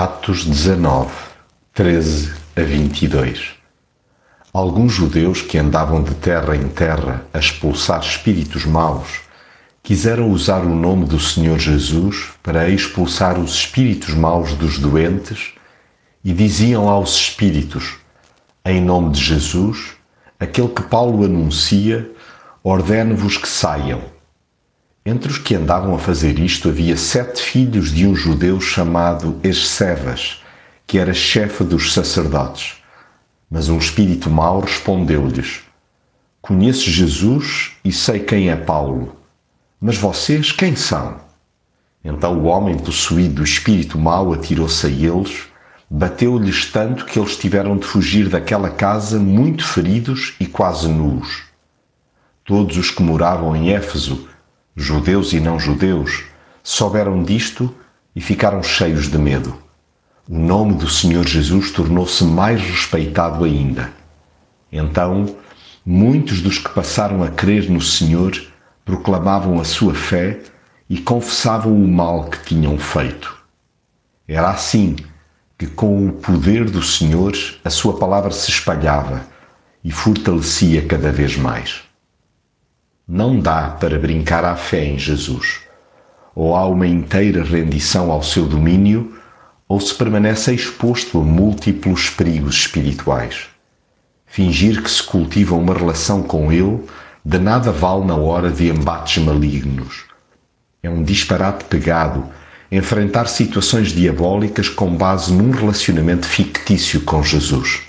Atos 19, 13 a 22 Alguns judeus que andavam de terra em terra a expulsar espíritos maus quiseram usar o nome do Senhor Jesus para expulsar os espíritos maus dos doentes e diziam aos espíritos: Em nome de Jesus, aquele que Paulo anuncia, ordene-vos que saiam. Entre os que andavam a fazer isto havia sete filhos de um judeu chamado Escevas, que era chefe dos sacerdotes. Mas um espírito mau respondeu-lhes: Conheço Jesus e sei quem é Paulo, mas vocês quem são? Então o homem possuído do espírito mau atirou-se a eles, bateu-lhes tanto que eles tiveram de fugir daquela casa muito feridos e quase nus. Todos os que moravam em Éfeso judeus e não judeus, souberam disto e ficaram cheios de medo. O nome do Senhor Jesus tornou-se mais respeitado ainda. Então, muitos dos que passaram a crer no Senhor proclamavam a sua fé e confessavam o mal que tinham feito. Era assim que, com o poder do Senhor, a sua palavra se espalhava e fortalecia cada vez mais. Não dá para brincar à fé em Jesus. Ou há uma inteira rendição ao seu domínio, ou se permanece exposto a múltiplos perigos espirituais. Fingir que se cultiva uma relação com Ele de nada vale na hora de embates malignos. É um disparate pegado enfrentar situações diabólicas com base num relacionamento fictício com Jesus.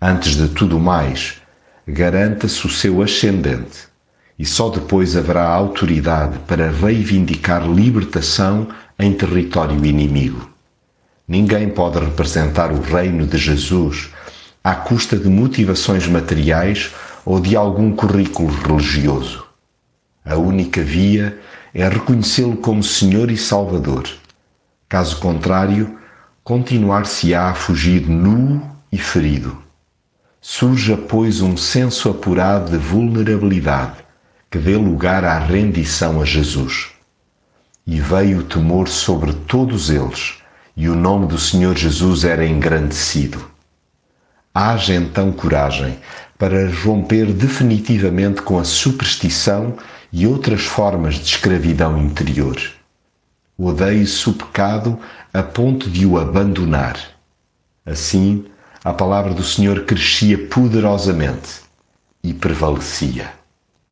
Antes de tudo mais, garanta-se o seu ascendente e só depois haverá autoridade para reivindicar libertação em território inimigo. Ninguém pode representar o reino de Jesus à custa de motivações materiais ou de algum currículo religioso. A única via é reconhecê-lo como Senhor e Salvador. Caso contrário, continuar-se-á a fugir nu e ferido. Surja, pois, um senso apurado de vulnerabilidade que dê lugar à rendição a Jesus. E veio o temor sobre todos eles, e o nome do Senhor Jesus era engrandecido. Haja então coragem para romper definitivamente com a superstição e outras formas de escravidão interior. Odeie-se o pecado a ponto de o abandonar. Assim, a palavra do Senhor crescia poderosamente e prevalecia.